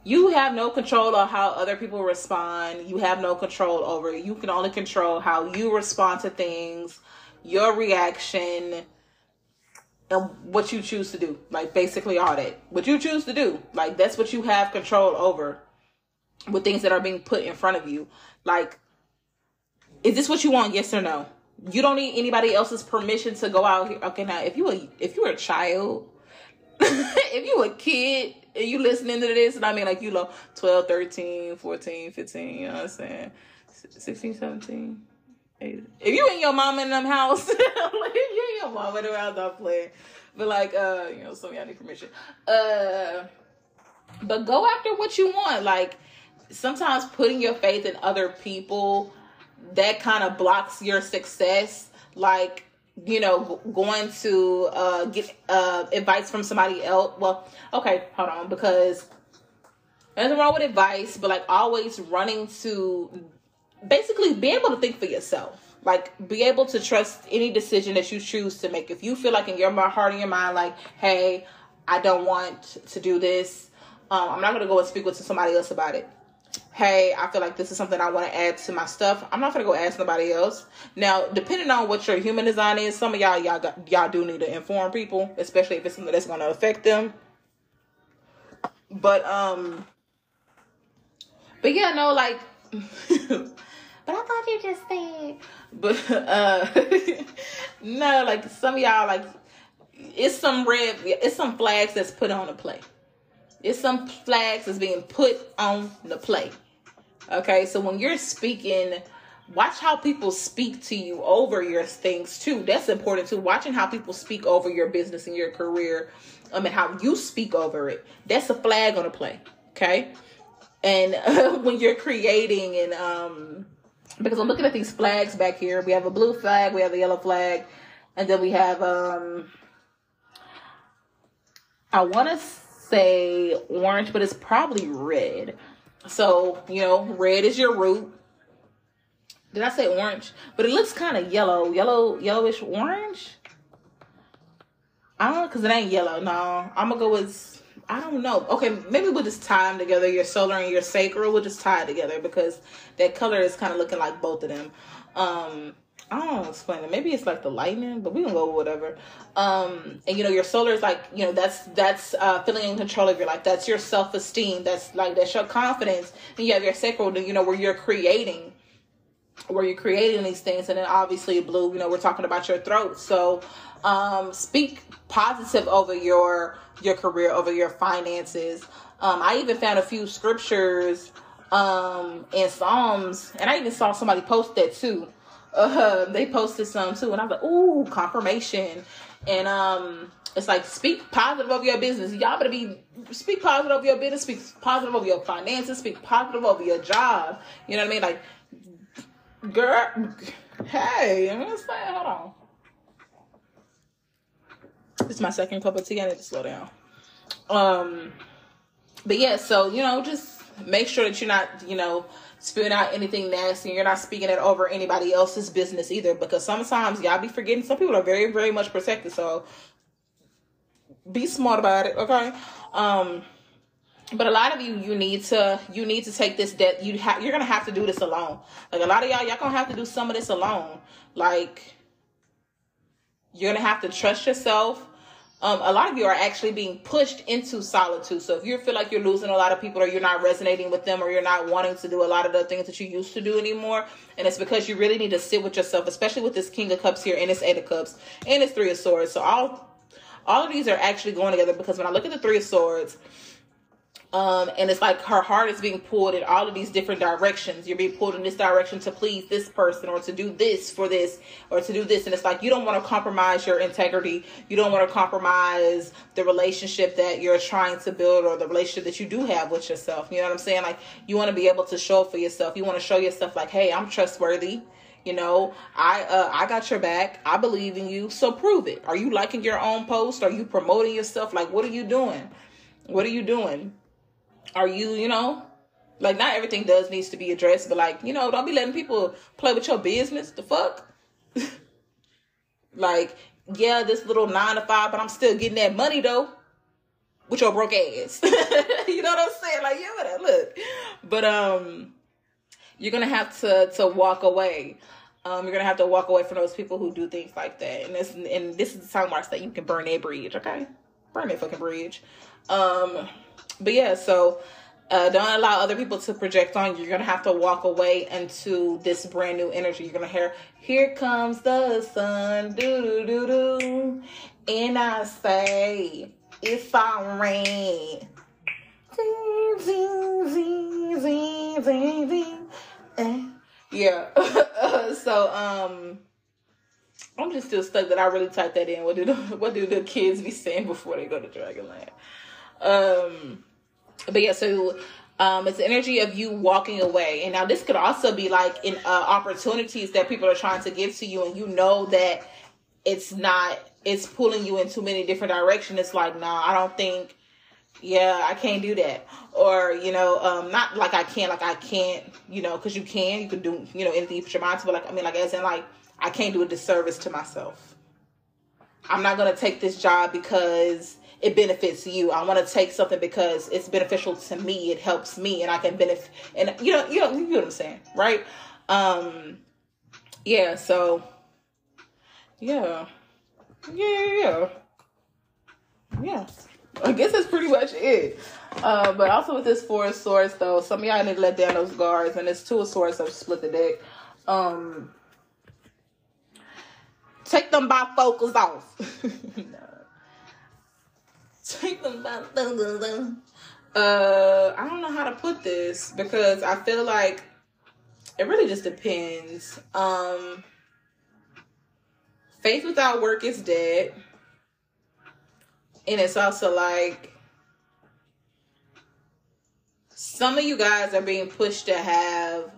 you have no control on how other people respond. You have no control over it. You can only control how you respond to things, your reaction, and what you choose to do. Like basically all that. What you choose to do. Like that's what you have control over with things that are being put in front of you. Like, is this what you want? Yes or no? You don't need anybody else's permission to go out here. Okay, now if you a if you were a child, if you a kid and you listening to this, and I mean like you know 12, 13, 14, 15, you know what I'm saying? 16, 17 if you ain't your mom in them house, like you in your mom in them house, I'm playing. But like, uh, you know, some y'all need permission. Uh, but go after what you want. Like sometimes putting your faith in other people that kind of blocks your success. Like you know, going to uh get uh advice from somebody else. Well, okay, hold on, because nothing wrong with advice, but like always running to basically be able to think for yourself. Like be able to trust any decision that you choose to make. If you feel like in your heart and your mind, like, hey, I don't want to do this. Um, I'm not gonna go and speak with somebody else about it. Hey, I feel like this is something I want to add to my stuff. I'm not gonna go ask nobody else. Now, depending on what your human design is, some of y'all y'all got, y'all do need to inform people, especially if it's something that's gonna affect them. But um, but yeah, no, like but I thought you just said. But uh, no, like some of y'all, like it's some red, it's some flags that's put on the play. It's some flags that's being put on the play. Okay, so when you're speaking, watch how people speak to you over your things too. That's important too. Watching how people speak over your business and your career, um, and how you speak over it. That's a flag on the play. Okay, and uh, when you're creating and um because I'm looking at these flags back here. We have a blue flag, we have a yellow flag, and then we have um I want to say orange, but it's probably red. So, you know, red is your root. Did I say orange? But it looks kind of yellow, yellow, yellowish orange. I don't know, because it ain't yellow. No, I'm to go with, I don't know. Okay, maybe we'll just tie them together. Your solar and your sacral. We'll just tie it together because that color is kind of looking like both of them. Um, I don't know explain it. Maybe it's like the lightning, but we can go with whatever. Um, and you know, your solar is like, you know, that's that's uh, feeling in control of your life. That's your self esteem. That's like that's your confidence. And you have your sacral, you know, where you're creating, where you're creating these things. And then obviously blue, you know, we're talking about your throat. So um, speak positive over your your career, over your finances. Um, I even found a few scriptures um, in Psalms, and I even saw somebody post that too uh, they posted some too, and I was like, "Ooh, confirmation!" And um, it's like speak positive of your business. Y'all better be speak positive of your business, speak positive of your finances, speak positive of your job. You know what I mean? Like, girl, hey, I'm gonna say, hold on. It's my second cup of tea. I need to slow down. Um, but yeah, so you know, just make sure that you're not, you know spewing out anything nasty. You're not speaking it over anybody else's business either, because sometimes y'all be forgetting. Some people are very, very much protected, so be smart about it. Okay. Um, but a lot of you, you need to, you need to take this debt. You have, you're gonna have to do this alone. Like a lot of y'all, y'all gonna have to do some of this alone. Like you're gonna have to trust yourself um, a lot of you are actually being pushed into solitude. So if you feel like you're losing a lot of people or you're not resonating with them or you're not wanting to do a lot of the things that you used to do anymore, and it's because you really need to sit with yourself, especially with this King of Cups here and this Eight of Cups and this Three of Swords. So all all of these are actually going together because when I look at the Three of Swords, um, and it's like her heart is being pulled in all of these different directions. You're being pulled in this direction to please this person or to do this for this or to do this. And it's like you don't want to compromise your integrity. You don't want to compromise the relationship that you're trying to build or the relationship that you do have with yourself. You know what I'm saying? Like you want to be able to show for yourself. You want to show yourself like, hey, I'm trustworthy. You know, I uh, I got your back. I believe in you. So prove it. Are you liking your own post? Are you promoting yourself? Like, what are you doing? What are you doing? Are you, you know, like not everything does needs to be addressed, but like, you know, don't be letting people play with your business. The fuck? like, yeah, this little nine to five, but I'm still getting that money though. With your broke ass. you know what I'm saying? Like, yeah, that look. But um you're gonna have to to walk away. Um, you're gonna have to walk away from those people who do things like that. And this and this is the time where I say you can burn that bridge, okay? Burn that fucking bridge. Um but yeah, so uh, don't allow other people to project on you. You're gonna have to walk away into this brand new energy. You're gonna hear, "Here comes the sun, do do do do," and I say, "It's alright." rain." Yeah. so um. I'm just still stuck that I really typed that in. What do the, what do the kids be saying before they go to Dragonland? Um, but yeah, so um, it's the energy of you walking away. And now this could also be like in uh, opportunities that people are trying to give to you, and you know that it's not, it's pulling you in too many different directions. It's like, nah, I don't think, yeah, I can't do that. Or, you know, um, not like I can't, like I can't, you know, because you can, you can do, you know, anything you put your mind to, but like, I mean, like, as in, like, I can't do a disservice to myself. I'm not going to take this job because it benefits you. I want to take something because it's beneficial to me. It helps me, and I can benefit. And you know, you know, you know what I'm saying, right? Um, yeah. So, yeah, yeah, yeah, yeah. I guess that's pretty much it. Uh, but also with this four of swords, though, some of y'all need to let down those guards, and it's two of swords that split the deck. Um, take them bifocals off. no. Uh I don't know how to put this because I feel like it really just depends. Um faith without work is dead. And it's also like some of you guys are being pushed to have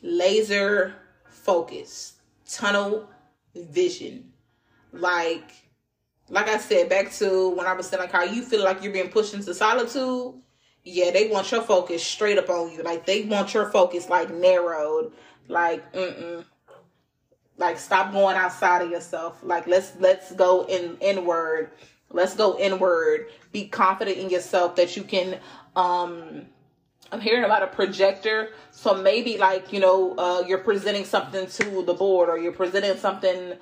laser focus, tunnel vision. Like like I said, back to when I was saying like how you feel like you're being pushed into solitude. Yeah, they want your focus straight up on you. Like they want your focus like narrowed. Like mm like stop going outside of yourself. Like let's let's go in inward. Let's go inward. Be confident in yourself that you can um I'm hearing about a projector. So maybe like, you know, uh, you're presenting something to the board or you're presenting something,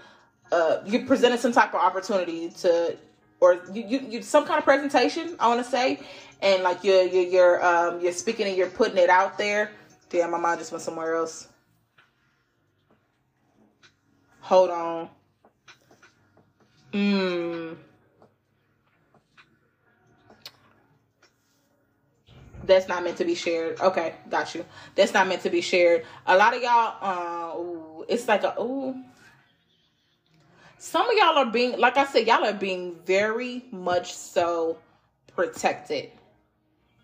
uh, you presented some type of opportunity to, or you, you, you some kind of presentation, I want to say. And like you're, you're, you're, um, you're speaking and you're putting it out there. Damn, my mind just went somewhere else. Hold on. Mmm. that's not meant to be shared. Okay, got you. That's not meant to be shared. A lot of y'all, uh, ooh, it's like a ooh. Some of y'all are being, like I said, y'all are being very much so protected.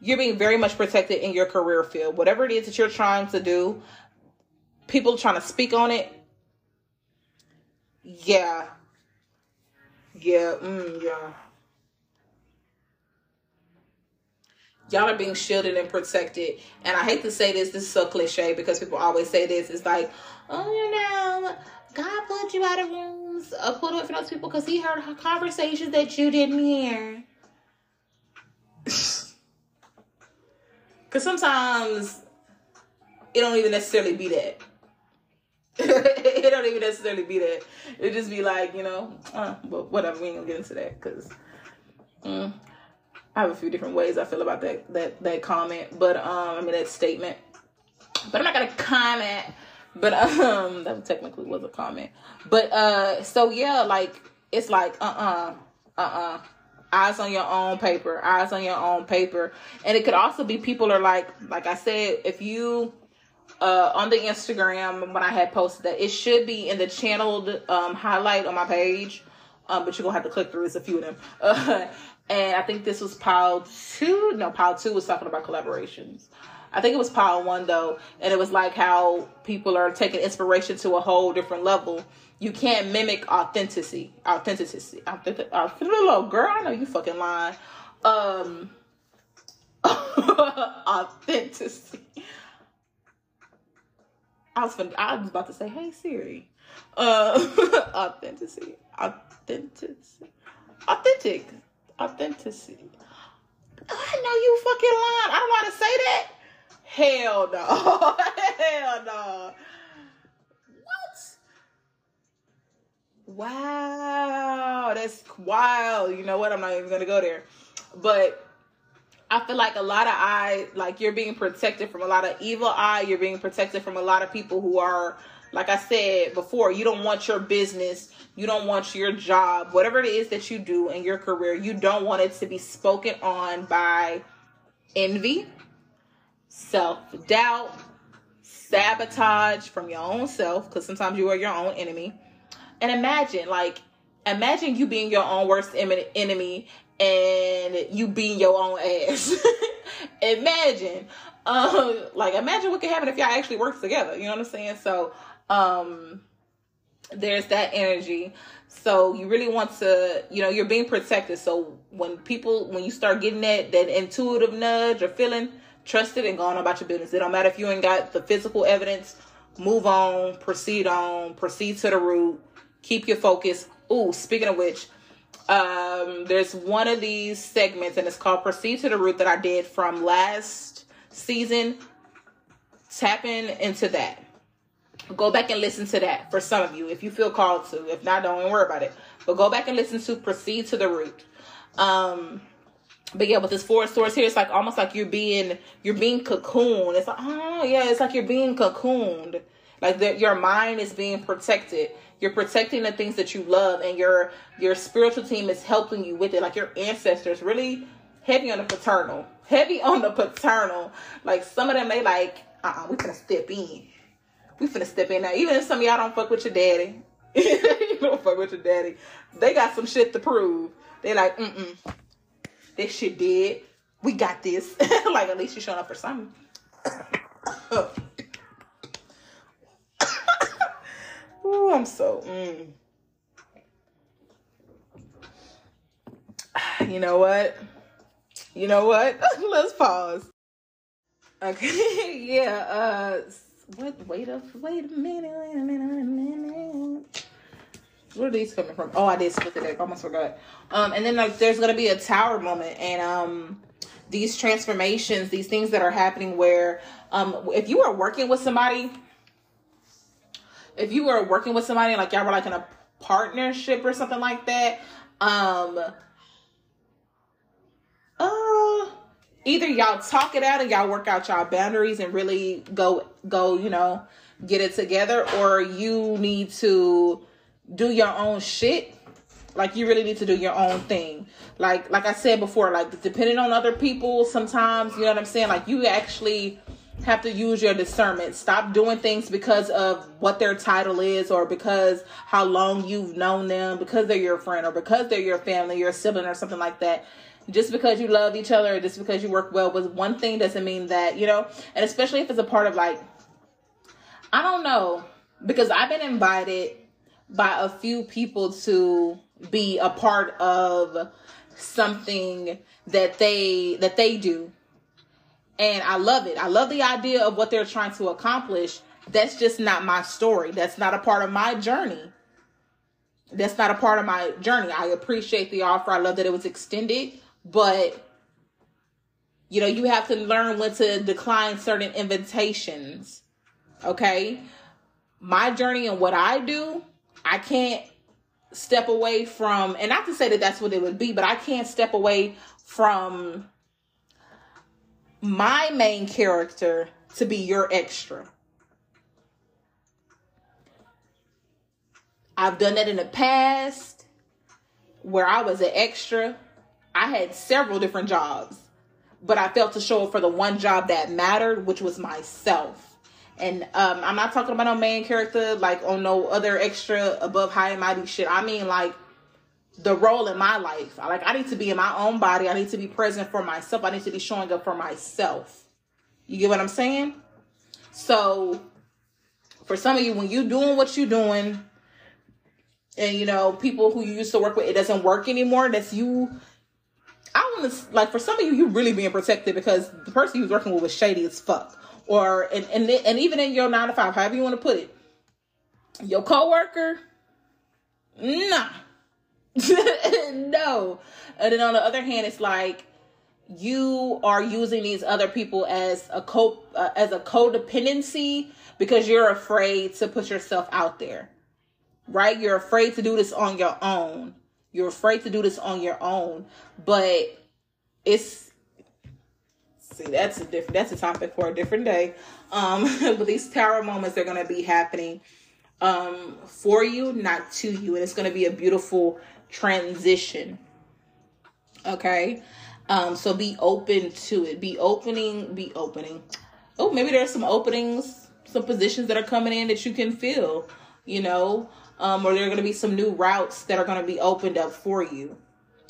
You're being very much protected in your career field. Whatever it is that you're trying to do, people trying to speak on it. Yeah. Yeah. Mm, yeah. y'all are being shielded and protected. And I hate to say this, this is so cliche because people always say this. It's like, oh, you know, God pulled you out of rooms, uh, pulled away from those people because he heard conversations that you didn't hear. Because sometimes it don't even necessarily be that. it don't even necessarily be that. It just be like, you know, uh, but whatever. We ain't gonna get into that because mm, I have a few different ways I feel about that that that comment, but um, I mean that statement. But I'm not gonna comment. But um, that technically was a comment. But uh, so yeah, like it's like uh uh-uh, uh uh eyes on your own paper, eyes on your own paper, and it could also be people are like like I said, if you uh on the Instagram when I had posted that it should be in the channeled um highlight on my page. Um, but you're gonna have to click through. It's a few of them. Uh, and I think this was pile two. No, pile two was talking about collaborations. I think it was pile one though, and it was like how people are taking inspiration to a whole different level. You can't mimic authenticity. Authenticity. Authentic. Authentic girl, I know you fucking lying. Um, authenticity. I was I was about to say, "Hey Siri." Uh, authenticity. Authenticity. Authentic authenticity. I know you fucking lying. I don't want to say that. Hell no. Hell no. What? Wow, that's wild. You know what? I'm not even gonna go there. But I feel like a lot of eye, like you're being protected from a lot of evil eye. You're being protected from a lot of people who are like I said before, you don't want your business, you don't want your job, whatever it is that you do in your career, you don't want it to be spoken on by envy, self doubt, sabotage from your own self, because sometimes you are your own enemy. And imagine, like, imagine you being your own worst enemy and you being your own ass. imagine. Um, like imagine what could happen if y'all actually work together. You know what I'm saying? So um there's that energy so you really want to you know you're being protected so when people when you start getting that that intuitive nudge or feeling trust it and go on about your business. It don't matter if you ain't got the physical evidence move on proceed on proceed to the root keep your focus. Ooh, speaking of which um there's one of these segments and it's called proceed to the root that i did from last season. Tapping into that. Go back and listen to that for some of you if you feel called to. If not don't even worry about it. But go back and listen to proceed to the root. Um but yeah with this four swords here it's like almost like you're being you're being cocooned. It's like oh yeah it's like you're being cocooned. Like the, your mind is being protected. You're protecting the things that you love and your your spiritual team is helping you with it. Like your ancestors really heavy on the paternal heavy on the paternal. Like some of them they like uh-uh we gonna step in. We finna step in now. Even if some of y'all don't fuck with your daddy, you don't fuck with your daddy. They got some shit to prove. They like, mm mm, this shit dead. We got this. like at least you showing up for something. Ooh, I'm so. Mm. You know what? You know what? Let's pause. Okay, yeah. Uh, what? Wait a wait a minute. Wait a minute. Wait a minute. Where are these coming from? Oh, I did split the deck. Almost forgot. Um, and then like there's gonna be a tower moment, and um, these transformations, these things that are happening where um, if you are working with somebody, if you were working with somebody like y'all were like in a partnership or something like that, um, uh, either y'all talk it out and y'all work out y'all boundaries and really go go, you know, get it together, or you need to do your own shit. Like you really need to do your own thing. Like like I said before, like depending on other people, sometimes you know what I'm saying. Like you actually have to use your discernment. Stop doing things because of what their title is or because how long you've known them, because they're your friend or because they're your family, your sibling or something like that. Just because you love each other, just because you work well with one thing doesn't mean that, you know, and especially if it's a part of like, I don't know, because I've been invited by a few people to be a part of something that they that they do and I love it. I love the idea of what they're trying to accomplish. That's just not my story. That's not a part of my journey. That's not a part of my journey. I appreciate the offer. I love that it was extended, but you know, you have to learn when to decline certain invitations. Okay? My journey and what I do, I can't step away from and not to say that that's what it would be, but I can't step away from my main character to be your extra. I've done that in the past where I was an extra. I had several different jobs, but I felt to show up for the one job that mattered, which was myself. And um, I'm not talking about no main character like on no other extra above high and mighty shit. I mean like the role in my life. Like I need to be in my own body. I need to be present for myself. I need to be showing up for myself. You get what I'm saying? So for some of you, when you doing what you doing, and you know, people who you used to work with, it doesn't work anymore. That's you. I want to like for some of you, you really being protected because the person you was working with was shady as fuck. Or and and and even in your nine to five, however you want to put it, your coworker, nah no. And then on the other hand, it's like you are using these other people as a co uh, as a codependency because you're afraid to put yourself out there. Right? You're afraid to do this on your own. You're afraid to do this on your own, but it's see that's a different that's a topic for a different day. Um but these tower moments they're going to be happening um for you, not to you, and it's going to be a beautiful transition. Okay. Um, so be open to it. Be opening, be opening. Oh, maybe there's some openings, some positions that are coming in that you can fill, you know, um, or there are going to be some new routes that are going to be opened up for you.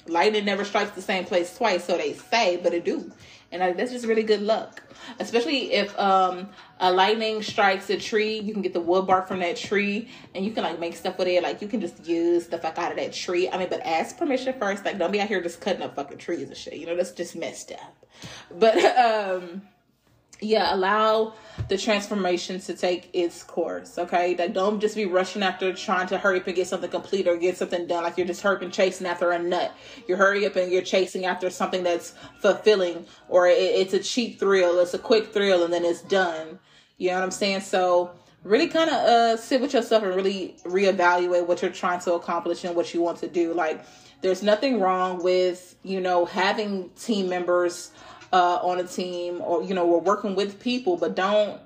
Lightning never strikes the same place twice, so they say, but it do. And I, that's just really good luck. Especially if um a lightning strikes a tree you can get the wood bark from that tree and you can like make stuff with it. Like you can just use the fuck out of that tree. I mean but ask permission first. Like don't be out here just cutting up fucking trees and shit. You know that's just messed up. But um yeah, allow the transformation to take its course. Okay, that don't just be rushing after trying to hurry up and get something complete or get something done. Like you're just hurrying chasing after a nut. You're hurry up and you're chasing after something that's fulfilling, or it, it's a cheap thrill. It's a quick thrill, and then it's done. You know what I'm saying? So really kind of uh sit with yourself and really reevaluate what you're trying to accomplish and what you want to do. Like there's nothing wrong with you know having team members uh, on a team or you know we're working with people but don't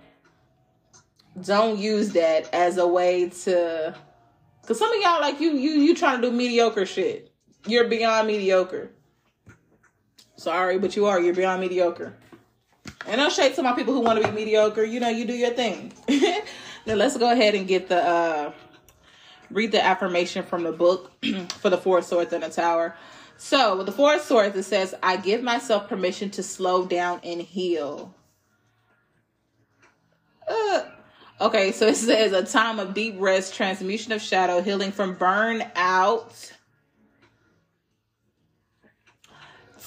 don't use that as a way to because some of y'all like you you you trying to do mediocre shit. You're beyond mediocre. Sorry but you are. You're beyond mediocre. And no shade to my people who want to be mediocre. You know you do your thing. Now let's go ahead and get the uh read the affirmation from the book for the four swords and the tower so, with the Four of Swords, it says, I give myself permission to slow down and heal. Uh, okay, so it says a time of deep rest, transmutation of shadow, healing from burnout,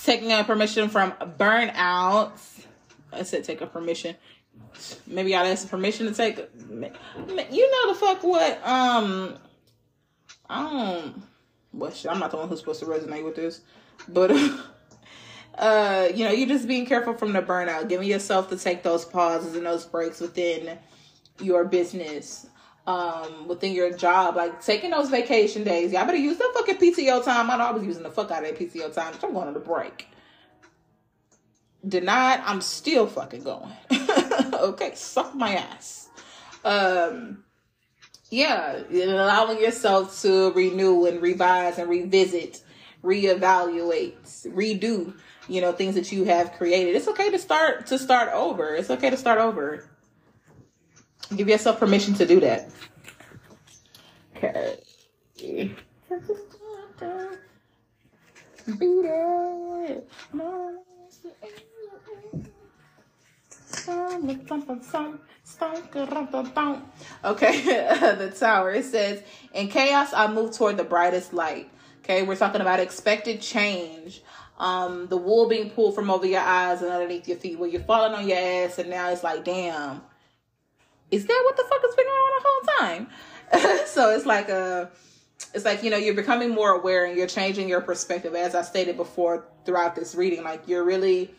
taking a permission from burnout. I said take a permission. Maybe I'll ask permission to take. You know the fuck what? Um, I don't. Well, shit, I'm not the one who's supposed to resonate with this, but. uh, you know, you're just being careful from the burnout, giving yourself to take those pauses and those breaks within your business, um, within your job, like taking those vacation days. Y'all better use the fucking PTO time. I know I was using the fuck out of that PTO time. I'm going on a break. Denied, I'm still fucking going. okay, suck my ass. Um, yeah, allowing yourself to renew and revise and revisit, reevaluate, redo you know things that you have created. It's okay to start to start over. It's okay to start over. Give yourself permission to do that. Okay Okay, the tower. It says, In chaos, I move toward the brightest light. Okay, we're talking about expected change um, the wool being pulled from over your eyes and underneath your feet, where you're falling on your ass, and now it's like, damn, is that what the fuck has been going on the whole time? so it's like a, it's like you know you're becoming more aware and you're changing your perspective, as I stated before throughout this reading. Like you're really,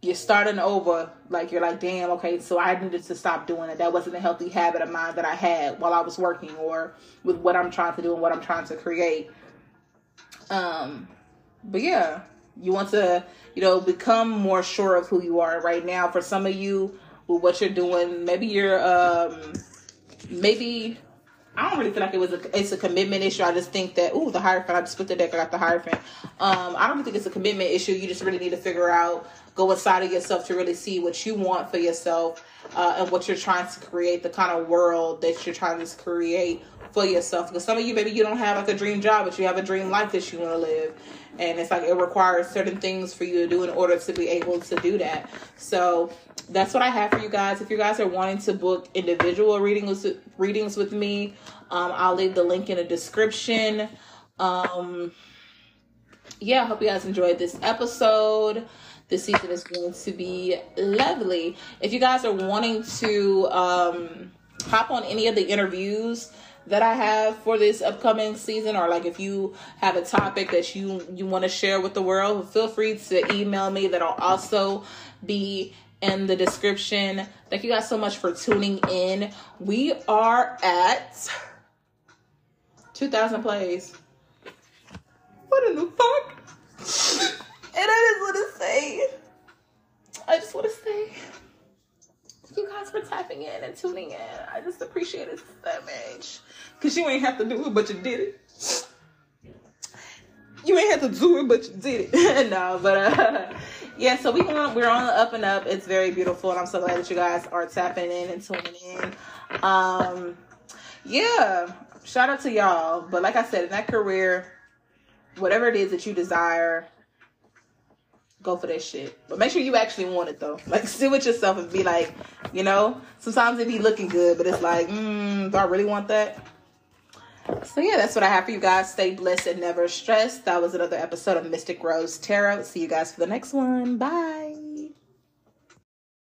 you're starting over. Like you're like, damn, okay, so I needed to stop doing it. That wasn't a healthy habit of mine that I had while I was working or with what I'm trying to do and what I'm trying to create. Um but yeah, you want to, you know, become more sure of who you are right now. For some of you, with what you're doing, maybe you're, um, maybe I don't really feel like it was a it's a commitment issue. I just think that ooh the Hierophant. I just put the deck. I got the Hierophant. Um, I don't think it's a commitment issue. You just really need to figure out, go inside of yourself to really see what you want for yourself uh, and what you're trying to create, the kind of world that you're trying to create for yourself. Because some of you maybe you don't have like a dream job, but you have a dream life that you want to live, and it's like it requires certain things for you to do in order to be able to do that so that's what i have for you guys. If you guys are wanting to book individual readings readings with me um, i'll leave the link in the description. Um, yeah i hope you guys enjoyed this episode. This season is going to be lovely. If you guys are wanting to um, hop on any of the interviews that I have for this upcoming season, or like if you have a topic that you you want to share with the world, feel free to email me. That'll also be in the description. Thank you guys so much for tuning in. We are at 2,000 plays. What in the fuck? and I just want to say, I just want to say thank you guys for tapping in and tuning in. I just appreciate it so much. Cause you ain't have to do it, but you did it. You ain't have to do it, but you did it. no, but uh, yeah. So we on, we're on the up and up. It's very beautiful, and I'm so glad that you guys are tapping in and tuning in. Um, yeah. Shout out to y'all. But like I said, in that career, whatever it is that you desire, go for that shit. But make sure you actually want it though. Like sit with yourself and be like, you know, sometimes it be looking good, but it's like, mm, do I really want that? So yeah, that's what I have for you guys. Stay blessed and never stressed. That was another episode of Mystik Rose Tarot. See you guys for the next one. Bye.